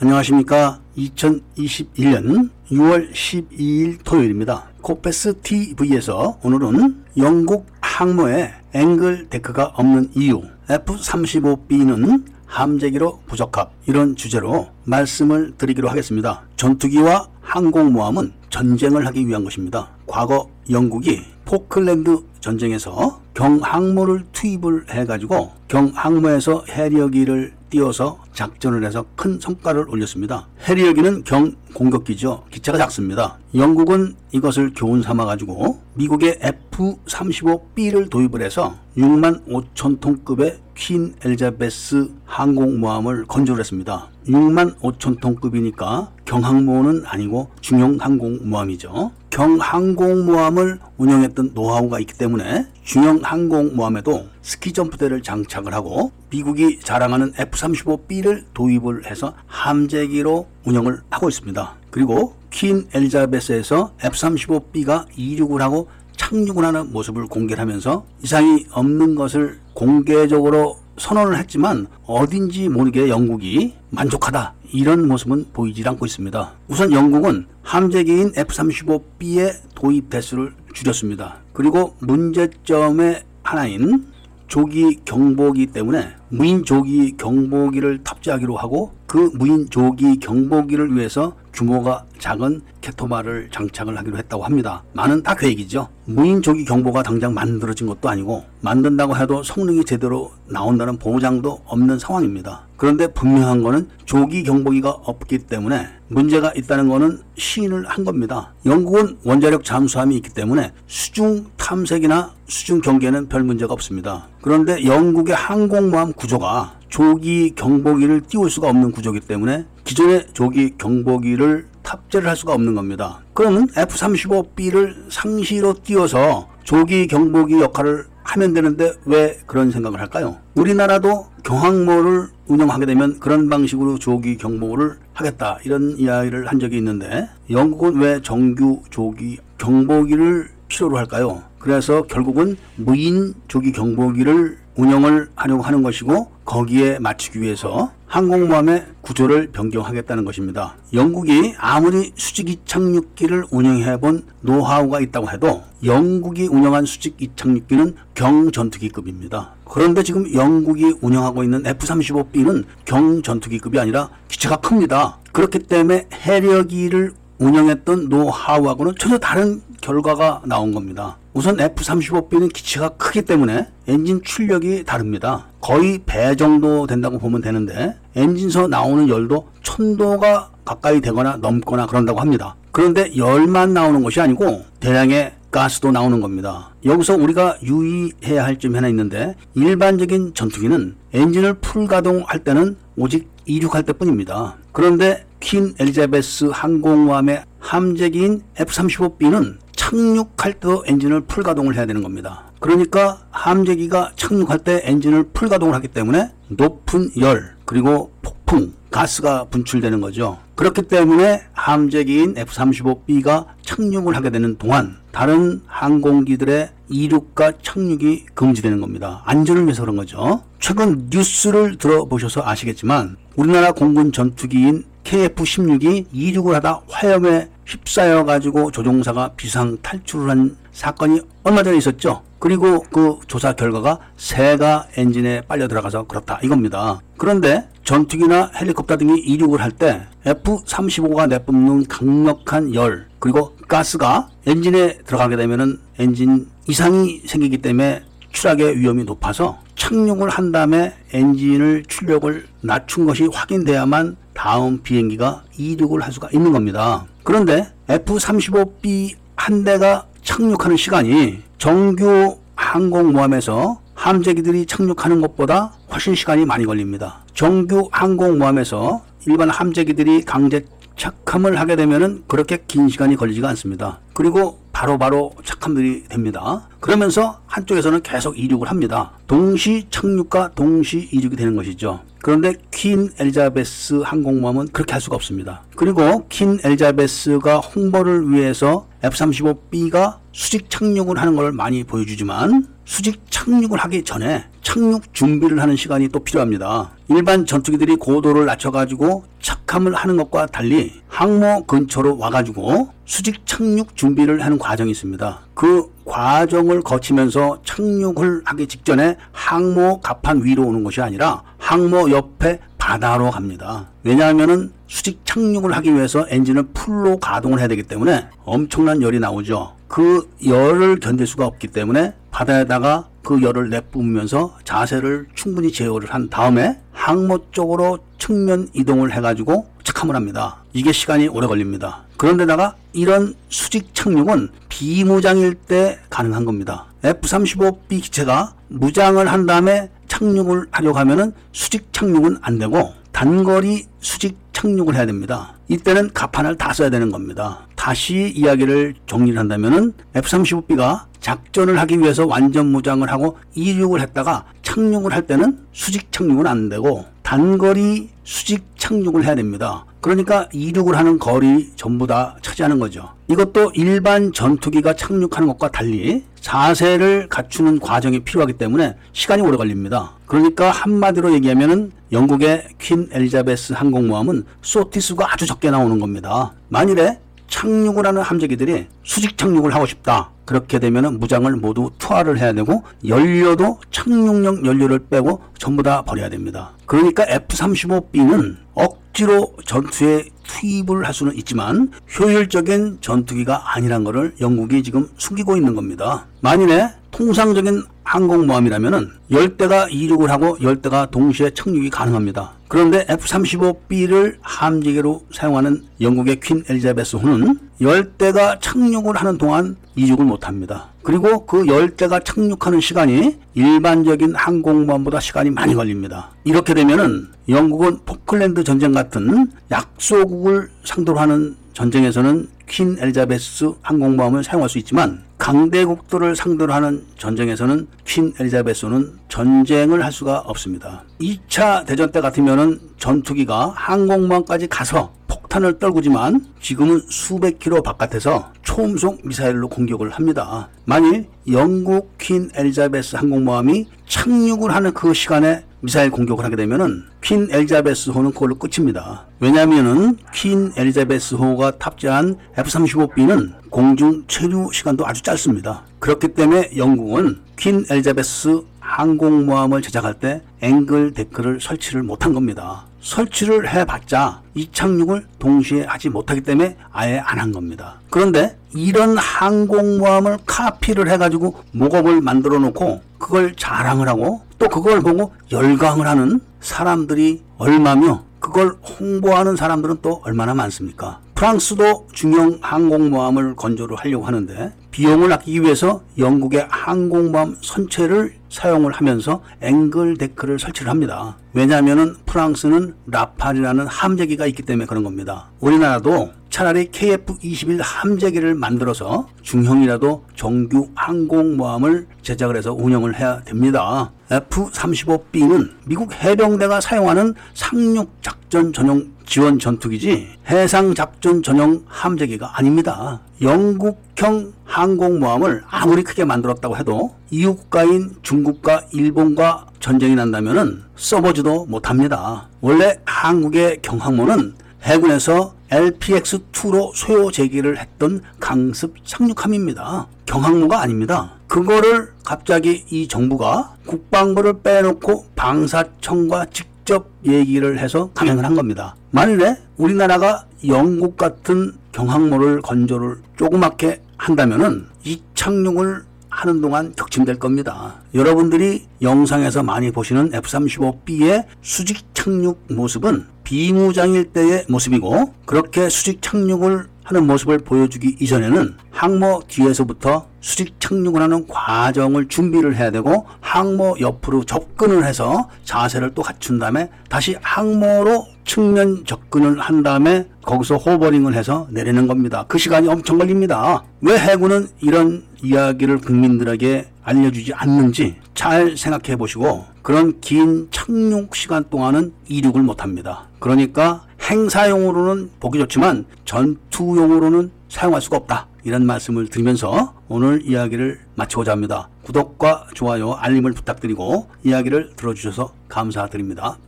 안녕하십니까. 2021년 6월 12일 토요일입니다. 코페스 TV에서 오늘은 영국 항모에 앵글 데크가 없는 이유 F-35B는 함재기로 부적합 이런 주제로 말씀을 드리기로 하겠습니다. 전투기와 항공모함은 전쟁을 하기 위한 것입니다. 과거 영국이 포클랜드 전쟁에서 경항모를 투입을 해가지고 경항모에서 해리어기를 띄워서 작전을 해서 큰 성과를 올렸습니다. 해리어기는 경 공격기죠. 기체가 작습니다. 영국은 이것을 교훈 삼아 가지고 미국의 F-35B를 도입을 해서 6만 5천 톤급의 퀸 엘자베스 항공모함을 건조를 했습니다. 6만 5천 톤급이니까 경항모는 아니고 중형 항공모함이죠. 경항공모함을 운영했던 노하우가 있기 때문에 중형 항공모함에도 스키 점프대를 장착을 하고 미국이 자랑하는 F-35B를 도입을 해서 함재기로 운영을 하고 있습니다. 그리고 퀸 엘자베스에서 F-35B가 이륙을 하고 착륙을 하는 모습을 공개하면서 이상이 없는 것을 공개적으로 선언을 했지만 어딘지 모르게 영국이 만족하다 이런 모습은 보이질 않고 있습니다. 우선 영국은 함재기인 F-35B의 도입 대수를 줄였습니다. 그리고 문제점의 하나인 조기 경보기 때문에 무인 조기 경보기를 탑재하기로 하고 그 무인 조기 경보기를 위해서 규모가 작은 캐토바를 장착을 하기로 했다고 합니다. 많은 다 계획이죠. 무인 조기 경보가 당장 만들어진 것도 아니고 만든다고 해도 성능이 제대로 나온다는 보장도 없는 상황입니다. 그런데 분명한 거는 조기 경보기가 없기 때문에 문제가 있다는 거는 시인을 한 겁니다. 영국은 원자력 잠수함이 있기 때문에 수중 탐색이나 수중 경계는 별 문제가 없습니다. 그런데 영국의 항공모함 구조가 조기 경보기를 띄울 수가 없는 구조이기 때문에 기존의 조기 경보기를 탑재를 할 수가 없는 겁니다. 그러면 F-35B를 상시로 띄워서 조기 경보기 역할을 하면 되는데 왜 그런 생각을 할까요? 우리나라도 경항모를 운영하게 되면 그런 방식으로 조기 경보를 하겠다 이런 이야기를 한 적이 있는데 영국은 왜 정규 조기 경보기를 필요로 할까요? 그래서 결국은 무인 조기 경보기를 운영을 하려고 하는 것이고 거기에 맞추기 위해서 항공모함의 구조를 변경하겠다는 것입니다. 영국이 아무리 수직 이착륙기를 운영해 본 노하우가 있다고 해도 영국이 운영한 수직 이착륙기는 경전투기급입니다. 그런데 지금 영국이 운영하고 있는 F-35B는 경전투기급이 아니라 기체가 큽니다. 그렇기 때문에 해력기를 운영했던 노하우하고는 전혀 다른 결과가 나온 겁니다. 우선 F-35B는 기체가 크기 때문에 엔진 출력이 다릅니다. 거의 배 정도 된다고 보면 되는데 엔진서 나오는 열도 천도가 가까이 되거나 넘거나 그런다고 합니다. 그런데 열만 나오는 것이 아니고 대량의 가스도 나오는 겁니다. 여기서 우리가 유의해야 할 점이 하나 있는데 일반적인 전투기는 엔진을 풀 가동할 때는 오직 이륙할 때뿐입니다. 그런데 퀸 엘리자베스 항공모함의 함재기인 F-35B는 착륙할 때도 엔진을 풀 가동을 해야 되는 겁니다. 그러니까 함재기가 착륙할 때 엔진을 풀 가동을 하기 때문에 높은 열 그리고 폭풍 가스가 분출되는 거죠. 그렇기 때문에 함재기인 F-35B가 착륙을 하게 되는 동안 다른 항공기들의 이륙과 착륙이 금지되는 겁니다. 안전을 위해서 그런 거죠. 최근 뉴스를 들어보셔서 아시겠지만 우리나라 공군 전투기인 KF-16이 이륙을 하다 화염에 휩싸여 가지고 조종사가 비상 탈출을 한 사건이 얼마 전에 있었죠. 그리고 그 조사 결과가 새가 엔진에 빨려 들어가서 그렇다 이겁니다. 그런데 전투기나 헬리콥터 등이 이륙을 할 때 F-35가 내뿜는 강력한 열 그리고 가스가 엔진에 들어가게 되면은 엔진 이상이 생기기 때문에 추락의 위험이 높아서 착륙을 한 다음에 엔진을 출력을 낮춘 것이 확인돼야만 다음 비행기가 이륙을 할 수가 있는 겁니다. 그런데 F-35B 한 대가 착륙하는 시간이 정규 항공모함에서 함재기들이 착륙하는 것보다 훨씬 시간이 많이 걸립니다. 정규 항공모함에서 일반 함재기들이 강제 착함을 하게 되면은 그렇게 긴 시간이 걸리지가 않습니다. 그리고 바로바로 바로 착함들이 됩니다. 그러면서 한쪽에서는 계속 이륙을 합니다. 동시 착륙과 동시 이륙이 되는 것이죠. 그런데 퀸 엘자베스 항공모함은 그렇게 할 수가 없습니다. 그리고 퀸 엘자베스가 홍보를 위해서 F-35B가 수직 착륙을 하는 걸 많이 보여주지만 수직 착륙을 하기 전에 착륙 준비를 하는 시간이 또 필요합니다. 일반 전투기들이 고도를 낮춰가지고 착함을 하는 것과 달리 항모 근처로 와가지고 수직 착륙 준비를 하는 과정이 있습니다. 그 과정을 거치면서 착륙을 하기 직전에 항모 갑판 위로 오는 것이 아니라 항모 옆에 바다로 갑니다. 왜냐하면은 수직 착륙을 하기 위해서 엔진을 풀로 가동을 해야 되기 때문에 엄청난 열이 나오죠. 그 열을 견딜 수가 없기 때문에 바다에다가 그 열을 내뿜으면서 자세를 충분히 제어를 한 다음에 항모 쪽으로 측면 이동을 해가지고 착함을 합니다. 이게 시간이 오래 걸립니다. 그런데다가 이런 수직 착륙은 비무장일 때 가능한 겁니다. F-35B 기체가 무장을 한 다음에 착륙을 하려고 하면은 수직 착륙은 안 되고 단거리 수직 착륙을 해야 됩니다. 이때는 갑판을 다 써야 되는 겁니다. 다시 이야기를 정리를 한다면은 F-35B가 작전을 하기 위해서 완전 무장을 하고 이륙을 했다가 착륙을 할 때는 수직 착륙은 안 되고 단거리 수직 착륙을 해야 됩니다. 그러니까 이륙을 하는 거리 전부 다 차지하는 거죠. 이것도 일반 전투기가 착륙하는 것과 달리 자세를 갖추는 과정이 필요하기 때문에 시간이 오래 걸립니다. 그러니까 한마디로 얘기하면은 영국의 퀸 엘리자베스 항공모함은 소티수가 아주 적게 나오는 겁니다. 만일에 착륙을 하는 함재기들이 수직 착륙을 하고 싶다. 그렇게 되면 무장을 모두 투하를 해야 되고 연료도 착륙용 연료를 빼고 전부 다 버려야 됩니다. 그러니까 F-35B는 억지로 전투에 투입을 할 수는 있지만 효율적인 전투기가 아니란 것을 영국이 지금 숨기고 있는 겁니다. 만일에 통상적인 항공모함이라면 10대가 이륙을 하고 10대가 동시에 착륙이 가능합니다. 그런데 F-35B를 함재기로 사용하는 영국의 퀸 엘리자베스호는 10대가 착륙을 하는 동안 이륙을 못합니다. 그리고 그 10대가 착륙하는 시간이 일반적인 항공모함보다 시간이 많이 걸립니다. 이렇게 되면은 영국은 포클랜드 전쟁 같은 약소국을 상대로 하는 전쟁에서는 퀸 엘리자베스 항공모함을 사용할 수 있지만 강대국들을 상대로 하는 전쟁에서는 퀸 엘리자베스는 전쟁을 할 수가 없습니다. 2차 대전 때 같으면은 전투기가 항공모함까지 가서 폭탄을 떨구지만 지금은 수백 킬로 바깥에서 초음속 미사일로 공격을 합니다. 만일 영국 퀸 엘리자베스 항공모함이 착륙을 하는 그 시간에 미사일 공격을 하게 되면은 퀸 엘리자베스호는 그걸로 끝입니다. 왜냐하면은 퀸 엘리자베스호가 탑재한 F-35B는 공중 체류 시간도 아주 짧습니다. 그렇기 때문에 영국은 퀸 엘리자베스 항공모함을 제작할 때 angle deck를 설치를 못한 겁니다. 설치를 해봤자 이착륙을 동시에 하지 못하기 때문에 아예 안 한 겁니다. 그런데 이런 항공모함을 카피를 해가지고 mockup을 만들어 놓고 그걸 자랑을 하고 또 그걸 보고 열광을 하는 사람들이 얼마며 그걸 홍보하는 사람들은 또 얼마나 많습니까? 프랑스도 중형 항공모함을 건조를 하려고 하는데 비용을 아끼기 위해서 영국의 항공모함 선체를 사용을 하면서 angle deck를 설치를 합니다. 왜냐하면 프랑스는 라팔이라는 함재기가 있기 때문에 그런 겁니다. 우리나라도 차라리 KF-21 함재기를 만들어서 중형이라도 정규 항공모함을 제작을 해서 운영을 해야 됩니다. F-35B는 미국 해병대가 사용하는 상륙 작전 전용 지원 전투기지 해상 작전 전용 함재기가 아닙니다. 영국형 항공모함을 아무리 크게 만들었다고 해도 이웃 국가인 중국과 일본과 전쟁이 난다면 써보지도 못합니다. 원래 한국의 경항모는 해군에서 LPX-2로 소요 제기를 했던 강습 상륙함입니다. 경항모가 아닙니다. 그거를 갑자기 이 정부가 국방부를 빼놓고 방사청과 직접 얘기를 해서 강행을 한 겁니다. 만일에 우리나라가 영국 같은 경항모를 건조를 조그맣게 한다면은 이 착륙을 하는 동안 격침될 겁니다. 여러분들이 영상에서 많이 보시는 F-35B의 수직 착륙 모습은 비무장일 때의 모습이고 그렇게 수직 착륙을 하는 모습을 보여주기 이전에는 항모 뒤에서부터 수직 착륙을 하는 과정을 준비를 해야 되고 항모 옆으로 접근을 해서 자세를 또 갖춘 다음에 다시 항모로 측면 접근을 한 다음에 거기서 호버링을 해서 내리는 겁니다. 그 시간이 엄청 걸립니다. 왜 해군은 이런 이야기를 국민들에게 알려주지 않는지 잘 생각해 보시고 그런 긴 착륙 시간 동안은 이륙을 못 합니다. 그러니까 행사용으로는 보기 좋지만 전투용으로는 사용할 수가 없다. 이런 말씀을 드리면서 오늘 이야기를 마치고자 합니다. 구독과 좋아요, 알림을 부탁드리고 이야기를 들어주셔서 감사드립니다.